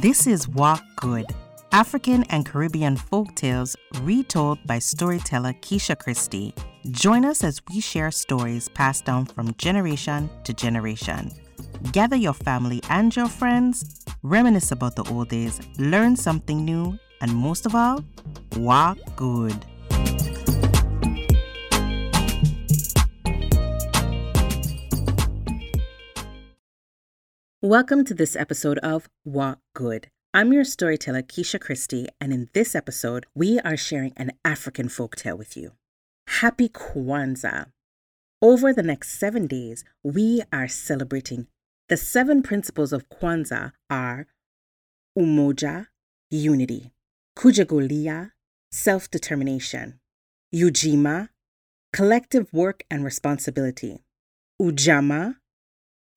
This is Walk Good, African and Caribbean folk tales retold by storyteller Keisha Christie. Join us as we share stories passed down from generation to generation. Gather your family and your friends, reminisce about the old days, learn something new, and most of all, walk good. Welcome to this episode of Walk Good. I'm your storyteller, Keisha Christie, and in this episode, we are sharing an African folktale with you. Happy Kwanzaa. Over the next seven days, we are celebrating. The seven principles of Kwanzaa are Umoja, unity, Kujichagulia, self determination, Ujima, collective work and responsibility, Ujamaa,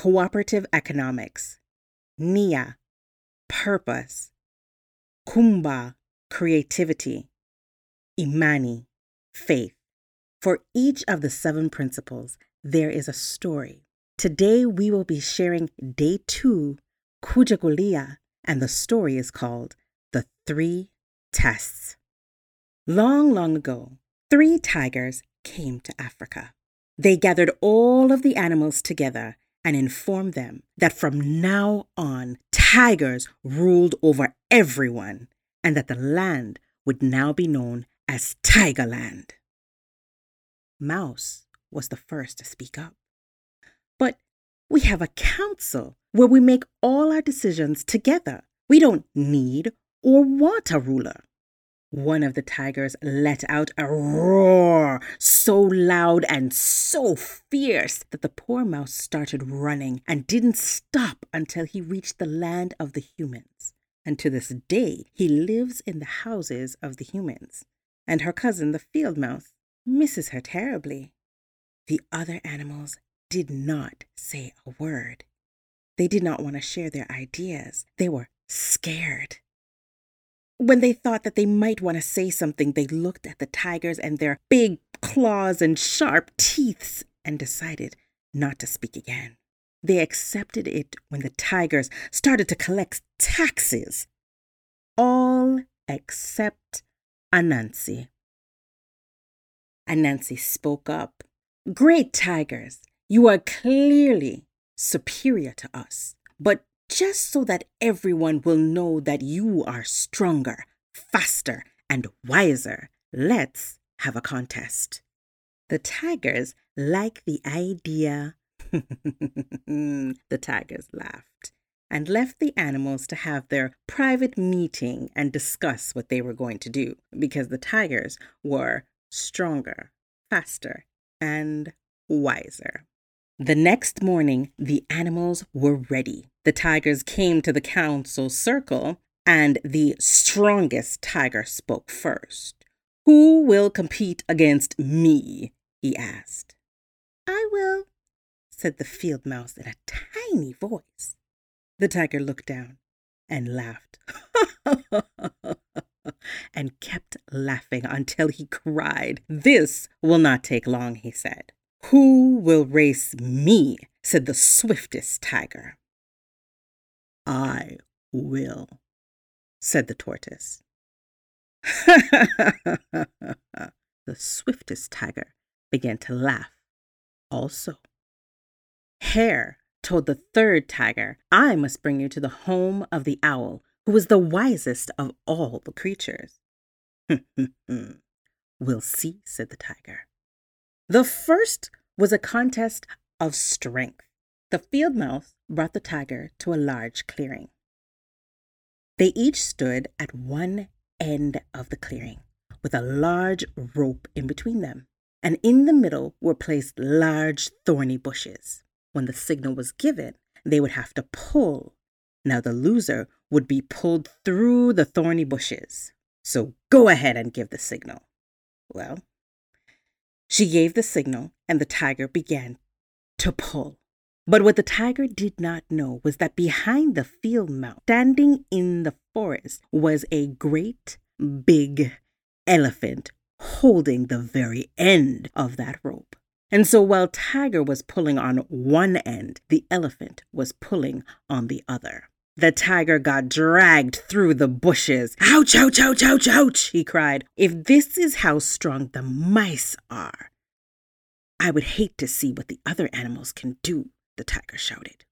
cooperative economics, Nia, purpose, Kuumba, creativity, Imani, faith. For each of the seven principles, there is a story. Today we will be sharing day two, Kujichagulia, and the story is called The Three Tests. Long, long ago, three tigers came to Africa. They gathered all of the animals together and informed them that from now on, tigers ruled over everyone and that the land would now be known as Tigerland. Mouse was the first to speak up. But we have a council where we make all our decisions together. We don't need or want a ruler. One of the tigers let out a roar so loud and so fierce that the poor mouse started running and didn't stop until he reached the land of the humans. And to this day, he lives in the houses of the humans. And her cousin, the field mouse, misses her terribly. The other animals did not say a word. They did not want to share their ideas. They were scared. When they thought that they might want to say something, they looked at the tigers and their big claws and sharp teeth and decided not to speak again. They accepted it when the tigers started to collect taxes. All except Anansi. Anansi spoke up. Great tigers, you are clearly superior to us, but just so that everyone will know that you are stronger, faster, and wiser, let's have a contest. The tigers like the idea. the tigers laughed and left the animals to have their private meeting and discuss what they were going to do because the tigers were stronger, faster, and wiser. The next morning, the animals were ready. The tigers came to the council circle, and the strongest tiger spoke first. Who will compete against me? he asked. I will, said the field mouse in a tiny voice. The tiger looked down and laughed and kept laughing until he cried. This will not take long, he said. Who will race me? said the swiftest tiger. I will, said the tortoise. the swiftest tiger began to laugh also. Hare told the third tiger, I must bring you to the home of the owl, who is the wisest of all the creatures. we'll see, said the tiger. The first was a contest of strength. The field mouse brought the tiger to a large clearing. They each stood at one end of the clearing with a large rope in between them, and in the middle were placed large thorny bushes. When the signal was given, they would have to pull. Now the loser would be pulled through the thorny bushes. So go ahead and give the signal. Well, she gave the signal, and the tiger began to pull. But what the tiger did not know was that behind the field mouse, standing in the forest, was a great big elephant holding the very end of that rope. And so while Tiger was pulling on one end, the elephant was pulling on the other. the tiger got dragged through the bushes. Ouch, ouch, ouch, ouch, ouch, he cried. If this is how strong the mice are, I would hate to see what the other animals can do, the tiger shouted.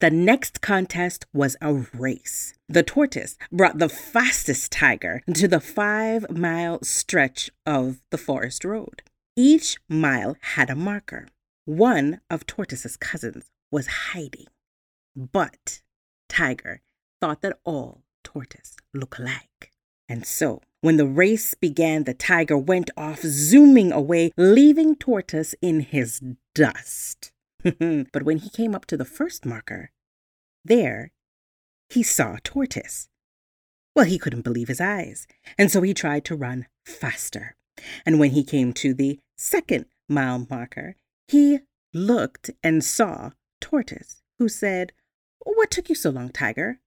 The next contest was a race. The tortoise brought the fastest tiger to the five mile stretch of the forest road. Each mile had a marker. One of Tortoise's cousins was hiding, but Tiger thought that all tortoise look alike. And so, when the race began, the tiger went off, zooming away, leaving Tortoise in his dust. but when he came up to the first marker, there he saw a Tortoise. Well, he couldn't believe his eyes, and so he tried to run faster. And when he came to the second mile marker, he looked and saw Tortoise, who said, What took you so long, Tiger?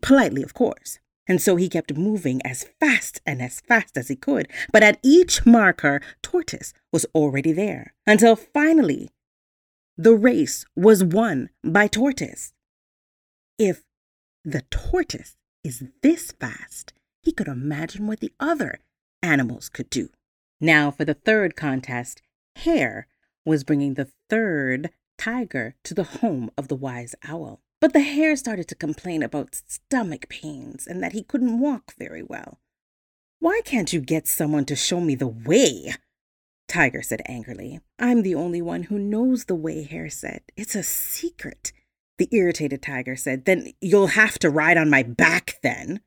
Politely, of course. And so he kept moving as fast and as fast as he could. But at each marker, Tortoise was already there, until finally the race was won by Tortoise. If the tortoise is this fast, he could imagine what the other animals could do. Now, for the third contest, Hare was bringing the third tiger to the home of the wise owl. But the hare started to complain about stomach pains and that he couldn't walk very well. Why can't you get someone to show me the way? Tiger said angrily. I'm the only one who knows the way, Hare said. It's a secret. The irritated tiger said, Then you'll have to ride on my back then.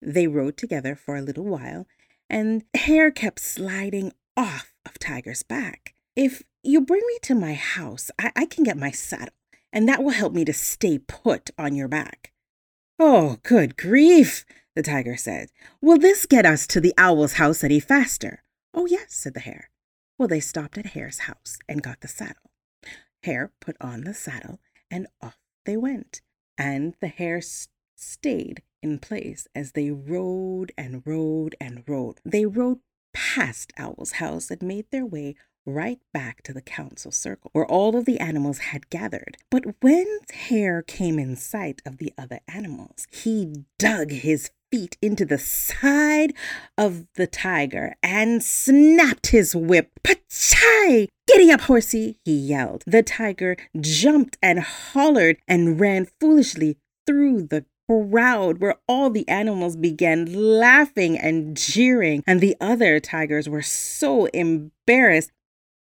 They rode together for a little while, and Hare kept sliding off of Tiger's back. If you bring me to my house, I, I can get my saddle, and that will help me to stay put on your back. Oh, good grief, the tiger said. Will this get us to the owl's house any faster? Oh, yes, said the hare. Well, they stopped at Hare's house and got the saddle. Hare put on the saddle, and off they went. And the hare stayed in place as they rode and rode and rode. They rode past Owl's house and made their way right back to the council circle where all of the animals had gathered. But when Hare came in sight of the other animals, he dug his feet into the side of the tiger and snapped his whip. Pachai! Giddy up, horsey! he yelled. The tiger jumped and hollered and ran foolishly through the crowd where all the animals began laughing and jeering, and the other tigers were so embarrassed.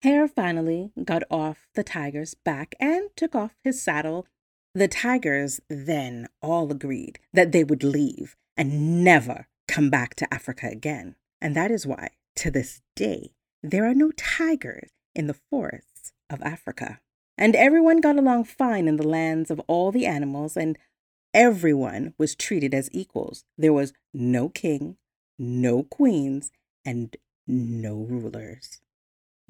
Hare finally got off the tiger's back and took off his saddle. The tigers then all agreed that they would leave and never come back to Africa again. And that is why, to this day, there are no tigers in the forests of Africa. And everyone got along fine in the lands of all the animals, and everyone was treated as equals. There was no king, no queens, and no rulers.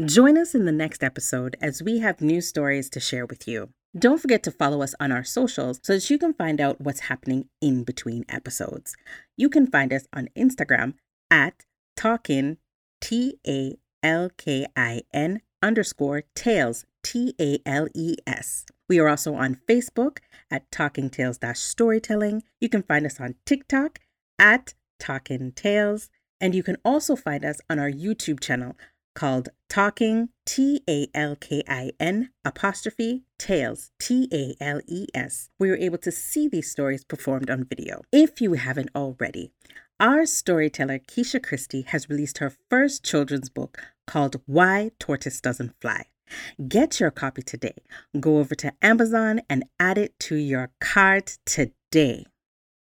Join us in the next episode as we have new stories to share with you. Don't forget to follow us on our socials so that you can find out what's happening in between episodes. You can find us on Instagram at talkin T A L K I N underscore tales T A L E S. We are also on Facebook at Talking Tales Storytelling. You can find us on TikTok at Talking Tales. And you can also find us on our YouTube channel called Talking T A L K I N apostrophe Tales T A L E S. We were able to see these stories performed on video. If you haven't already, our storyteller Keisha Christie has released her first children's book called Why Tortoise Doesn't Fly. Get your copy today. Go over to Amazon and add it to your cart today.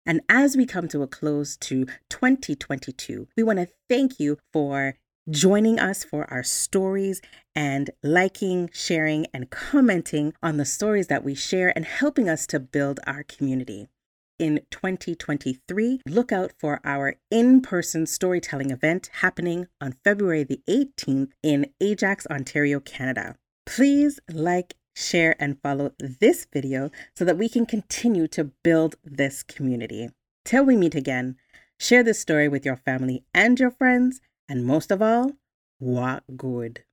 And as we come to a close to 2022, we want to thank you for joining us for our stories and liking, sharing, and commenting on the stories that we share and helping us to build our community. In 2023, look out for our in person storytelling event happening on February the 18th in Ajax, Ontario, Canada. Please like, share, and follow this video so that we can continue to build this community. Till we meet again, share this story with your family and your friends and most of all, what good.